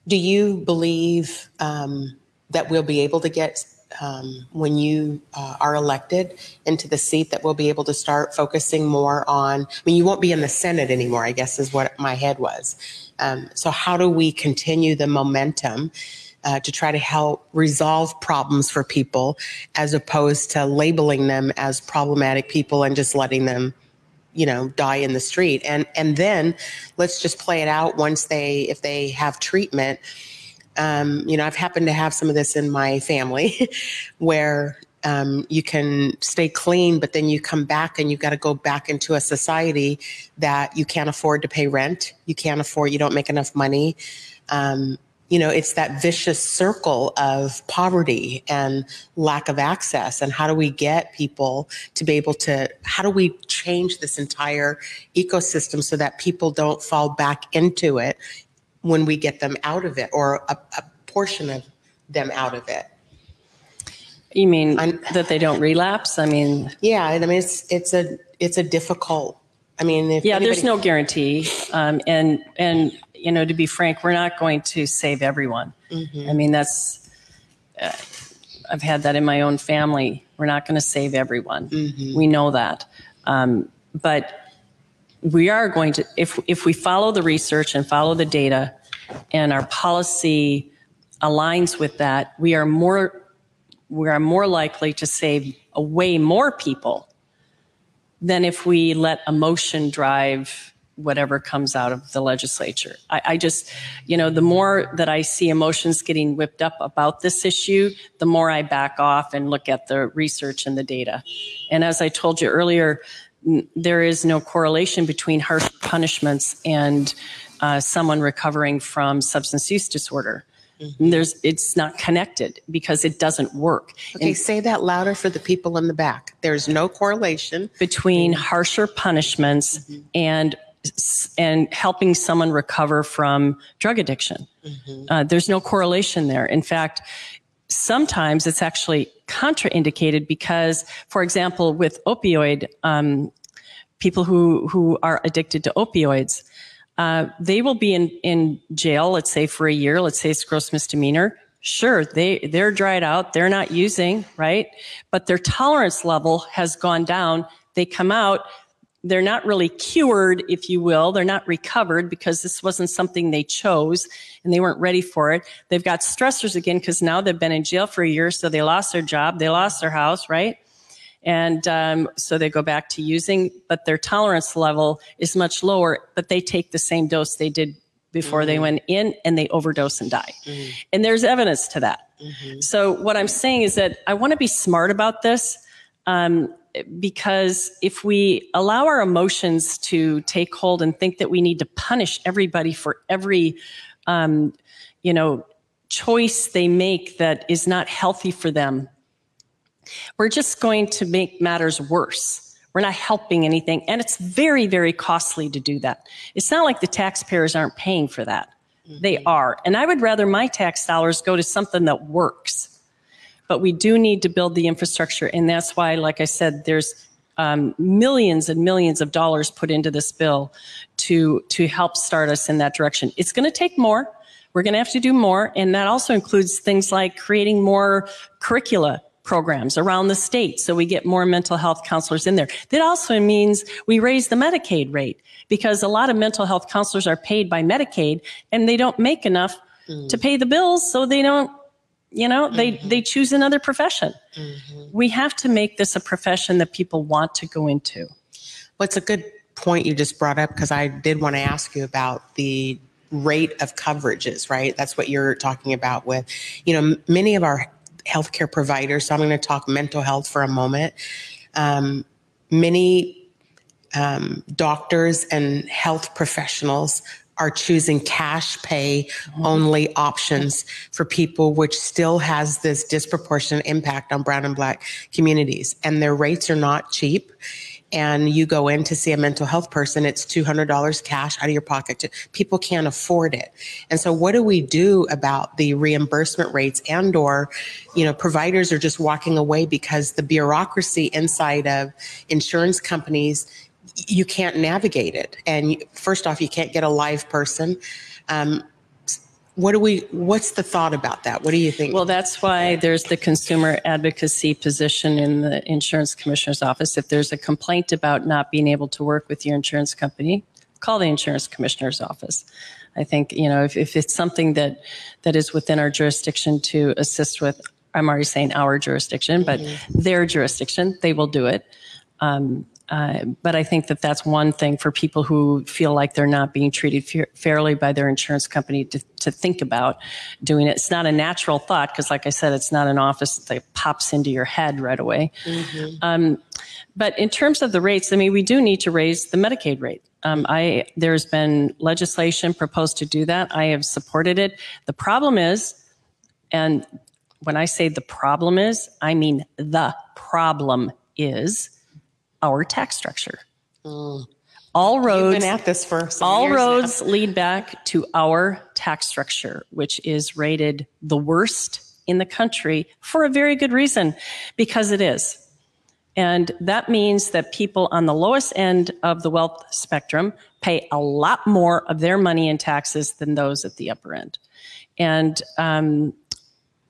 Do you believe um, that we'll be able to get um, when you uh, are elected into the seat that we'll be able to start focusing more on? I mean, you won't be in the Senate anymore, I guess is what my head was. Um, so, how do we continue the momentum? Uh, to try to help resolve problems for people as opposed to labeling them as problematic people and just letting them you know die in the street and and then let's just play it out once they if they have treatment um, you know i've happened to have some of this in my family where um, you can stay clean but then you come back and you've got to go back into a society that you can't afford to pay rent you can't afford you don't make enough money um, you know, it's that vicious circle of poverty and lack of access. And how do we get people to be able to, how do we change this entire ecosystem so that people don't fall back into it when we get them out of it or a, a portion of them out of it? You mean I'm, that they don't relapse? I mean, yeah, I mean, it's, it's a, it's a difficult I mean, yeah, anybody- there's no guarantee, um, and and you know, to be frank, we're not going to save everyone. Mm-hmm. I mean, that's uh, I've had that in my own family. We're not going to save everyone. Mm-hmm. We know that, um, but we are going to if if we follow the research and follow the data, and our policy aligns with that, we are more we are more likely to save way more people than if we let emotion drive whatever comes out of the legislature. I, I, just, you know, the more that I see emotions getting whipped up about this issue, the more I back off and look at the research and the data. And as I told you earlier, there is no correlation between harsh punishments and uh, someone recovering from substance use disorder. Mm-hmm. There's, it's not connected because it doesn't work. Okay, and say that louder for the people in the back. There's no correlation between harsher punishments mm-hmm. and and helping someone recover from drug addiction. Mm-hmm. Uh, there's no correlation there. In fact, sometimes it's actually contraindicated because, for example, with opioid, um, people who who are addicted to opioids, uh, they will be in, in jail, let's say for a year, let's say it's gross misdemeanor. Sure, they, they're dried out, they're not using, right? But their tolerance level has gone down. They come out, they're not really cured, if you will. They're not recovered because this wasn't something they chose and they weren't ready for it. They've got stressors again because now they've been in jail for a year, so they lost their job, they lost their house, right? And um, so they go back to using, but their tolerance level is much lower, but they take the same dose they did before mm-hmm. they went in and they overdose and die. Mm-hmm. And there's evidence to that. Mm-hmm. So what I'm saying is that I want to be smart about this. Um, because if we allow our emotions to take hold and think that we need to punish everybody for every, um, you know, choice they make that is not healthy for them, we're just going to make matters worse. We're not helping anything. And it's very, very costly to do that. It's not like the taxpayers aren't paying for that. Mm-hmm. They are. And I would rather my tax dollars go to something that works. But we do need to build the infrastructure. And that's why, like I said, there's um, millions and millions of dollars put into this bill to, to help start us in that direction. It's going to take more. We're going to have to do more. And that also includes things like creating more curricula programs around the state so we get more mental health counselors in there. That also means we raise the Medicaid rate because a lot of mental health counselors are paid by Medicaid and they don't make enough mm. to pay the bills so they don't you know, they, they choose another profession. We have to make this a profession that people want to go into. What's a good point you just brought up because I did want to ask you about the rate of coverages, right? That's what you're talking about with, you know, many of our healthcare providers. So I'm going to talk mental health for a moment. Um, many um, doctors and health professionals are choosing cash pay only options for people, which still has this disproportionate impact on brown and black communities. And their rates are not cheap. And you go in to see a mental health person, it's $200 cash out of your pocket. People can't afford it. And so what do we do about the reimbursement rates and or, you know, providers are just walking away because the bureaucracy inside of insurance companies you can't navigate it. And first off, you can't get a live person. Um, what do we? What's the thought about that? What do you think? Well, that's why there's the consumer advocacy position in the insurance commissioner's office. If there's a complaint about not being able to work with your insurance company, call the insurance commissioner's office. I think, you know, if, if it's something that, that is within our jurisdiction to assist with, I'm already saying our jurisdiction, but their jurisdiction, they will do it. Um, uh, but I think that that's one thing for people who feel like they're not being treated fair, fairly by their insurance company to, to think about doing it. It's not a natural thought because, like I said, it's not an office that pops into your head right away. Um, but in terms of the rates, I mean, we do need to raise the Medicaid rate. Um, I there's been legislation proposed to do that. I have supported it. The problem is, and when I say the problem is, I mean the problem is our tax structure. All You've roads been at this for some all years now. roads lead back to our tax structure, which is rated the worst in the country for a very good reason, because it is. And that means that people on the lowest end of the wealth spectrum pay a lot more of their money in taxes than those at the upper end. And um,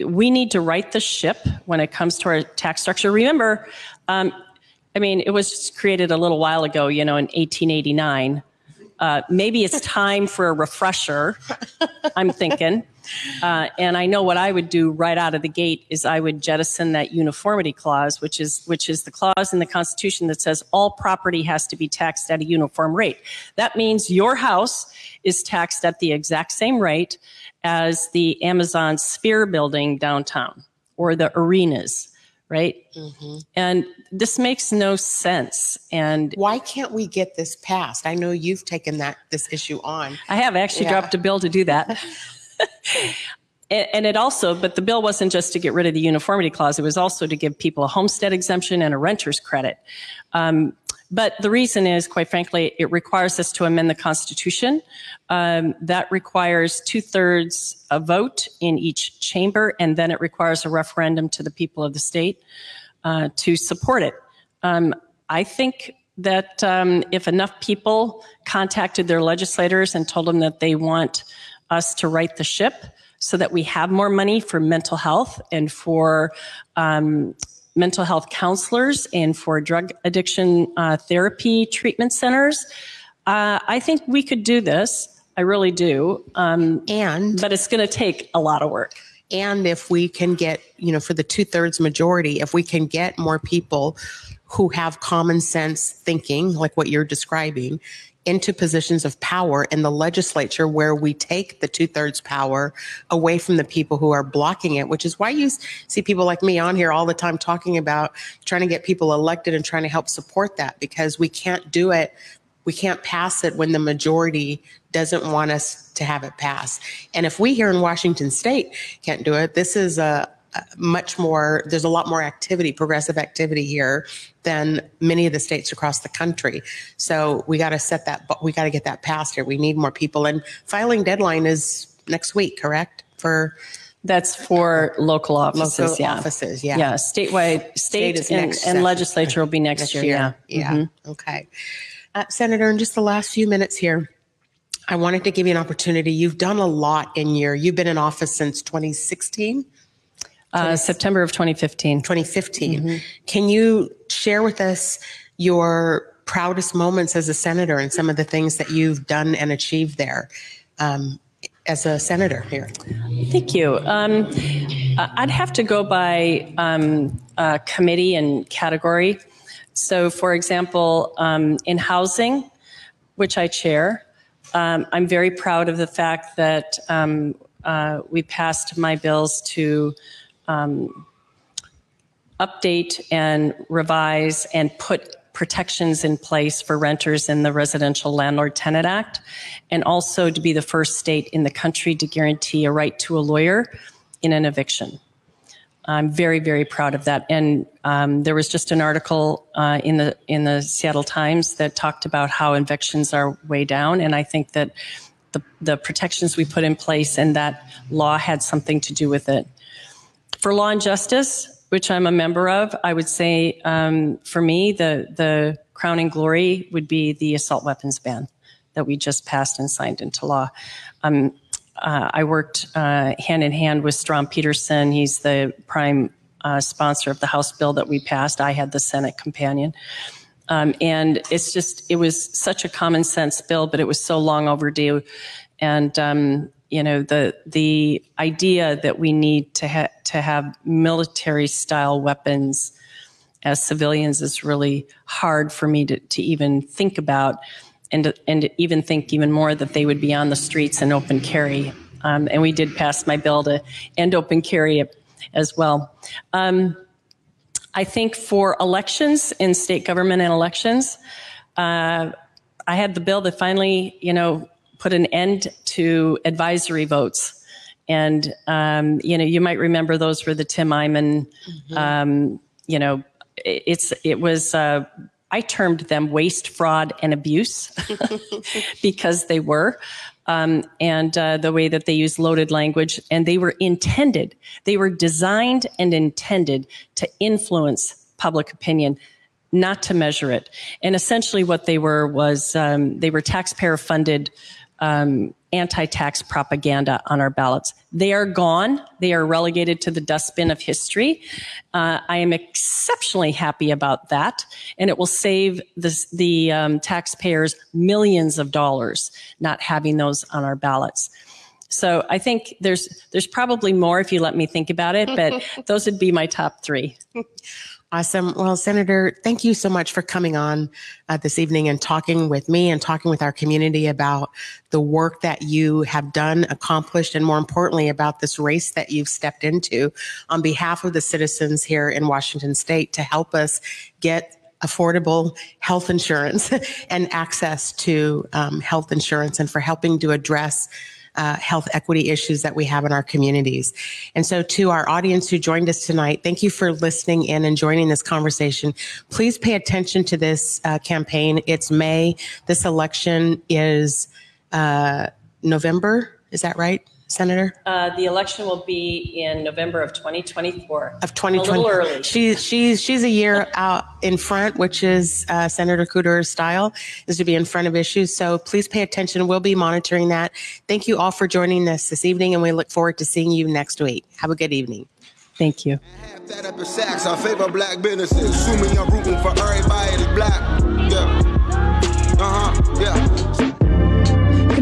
we need to right the ship when it comes to our tax structure. Remember, um, I mean, it was created a little while ago, you know, in 1889. Uh, maybe it's time for a refresher, I'm thinking. Uh, and I know what I would do right out of the gate is I would jettison that uniformity clause, which is which is the clause in the Constitution that says all property has to be taxed at a uniform rate. That means your house is taxed at the exact same rate as the Amazon Sphere building downtown or the arenas, right? And this makes no sense. And Why can't we get this passed? I know you've taken that this issue on. I have actually Yeah. dropped a bill to do that. And and it also, but the bill wasn't just to get rid of the uniformity clause, it was also to give people a homestead exemption and a renter's credit. Um, but the reason is, quite frankly, it requires us to amend the Constitution. Um, that requires two thirds a vote in each chamber, and then it requires a referendum to the people of the state uh, to support it. Um, I think that um, if enough people contacted their legislators and told them that they want us to right the ship so that we have more money for mental health and for um, mental health counselors and for drug addiction uh, therapy treatment centers, uh, I think we could do this. I really do. Um, And but it's going to take a lot of work. and if we can get, you know, for the two thirds majority, if we can get more people who have common sense thinking, like what you're describing, into positions of power in the legislature where we take the two thirds power away from the people who are blocking it, which is why you see people like me on here all the time talking about trying to get people elected and trying to help support that because we can't do it. We can't pass it when the majority doesn't want us to have it pass. And if we here in Washington state can't do it, this is a, a much more, there's a lot more activity, progressive activity here than many of the states across the country. So we got to set that, but we got to get that passed here. We need more people. And filing deadline is next week, correct? For That's for local offices. local yeah. offices, yeah. Yeah, statewide, state, is and, next and legislature will be next, next year. year. Yeah. Yeah. Okay. Uh, Senator, in just the last few minutes here, I wanted to give you an opportunity. You've done a lot in your, you've been in office since 2016, Uh, September of 2015. 2015. Mm-hmm. Can you share with us your proudest moments as a senator and some of the things that you've done and achieved there um, as a senator here? Thank you. Um, I'd have to go by um, uh, committee and category. So, for example, um, in housing, which I chair, um, I'm very proud of the fact that um, uh, we passed my bills to um, update and revise and put protections in place for renters in the Residential Landlord Tenant Act, and also to be the first state in the country to guarantee a right to a lawyer in an eviction. I'm very, very proud of that. And um, there was just an article uh, in the in the Seattle Times that talked about how evictions are way down, and I think that the the protections we put in place and that law had something to do with it. For law and justice, which I'm a member of, I would say um, for me the the crowning glory would be the assault weapons ban that we just passed and signed into law. Um, uh, I worked uh, hand in hand with Strom Peterson. He's the prime uh, sponsor of the House bill that we passed. I had the Senate companion. Um, and it's just, it was such a common sense bill, but it was so long overdue. And, um, you know, the, the idea that we need to, ha- to have military style weapons as civilians is really hard for me to, to even think about and and even think even more that they would be on the streets and open carry. Um, and we did pass my bill to end open carry as well. Um, I think for elections in state government and elections, uh, I had the bill that finally, you know, put an end to advisory votes. And um, you know, you might remember those were the Tim Eyman. Mm-hmm. Um, you know, it's it was. Uh, I termed them waste, fraud, and abuse because they were. Um, and uh, the way that they use loaded language, and they were intended, they were designed and intended to influence public opinion, not to measure it. And essentially, what they were was um, they were taxpayer funded um, anti tax propaganda on our ballots. They are gone. They are relegated to the dustbin of history. Uh, I am exceptionally happy about that. And it will save this, the um, taxpayers millions of dollars not having those on our ballots. So I think there's there's probably more if you let me think about it, but those would be my top three. Awesome. Well, Senator, thank you so much for coming on uh, this evening and talking with me and talking with our community about the work that you have done, accomplished, and more importantly, about this race that you've stepped into on behalf of the citizens here in Washington state to help us get affordable health insurance and access to um, health insurance and for helping to address uh, health equity issues that we have in our communities. And so, to our audience who joined us tonight, thank you for listening in and joining this conversation. Please pay attention to this uh, campaign. It's May. This election is uh, November. Is that right? Senator? Uh, the election will be in November of 2024. Of 2020. A little early. She's she's she's a year out in front, which is uh, Senator Kuderer's style, is to be in front of issues. So please pay attention. We'll be monitoring that. Thank you all for joining us this evening, and we look forward to seeing you next week. Have a good evening. Thank you. That up in Saks, I favor black businesses. Assuming I'm rooting for everybody that's black. Yeah. Uh huh. Yeah.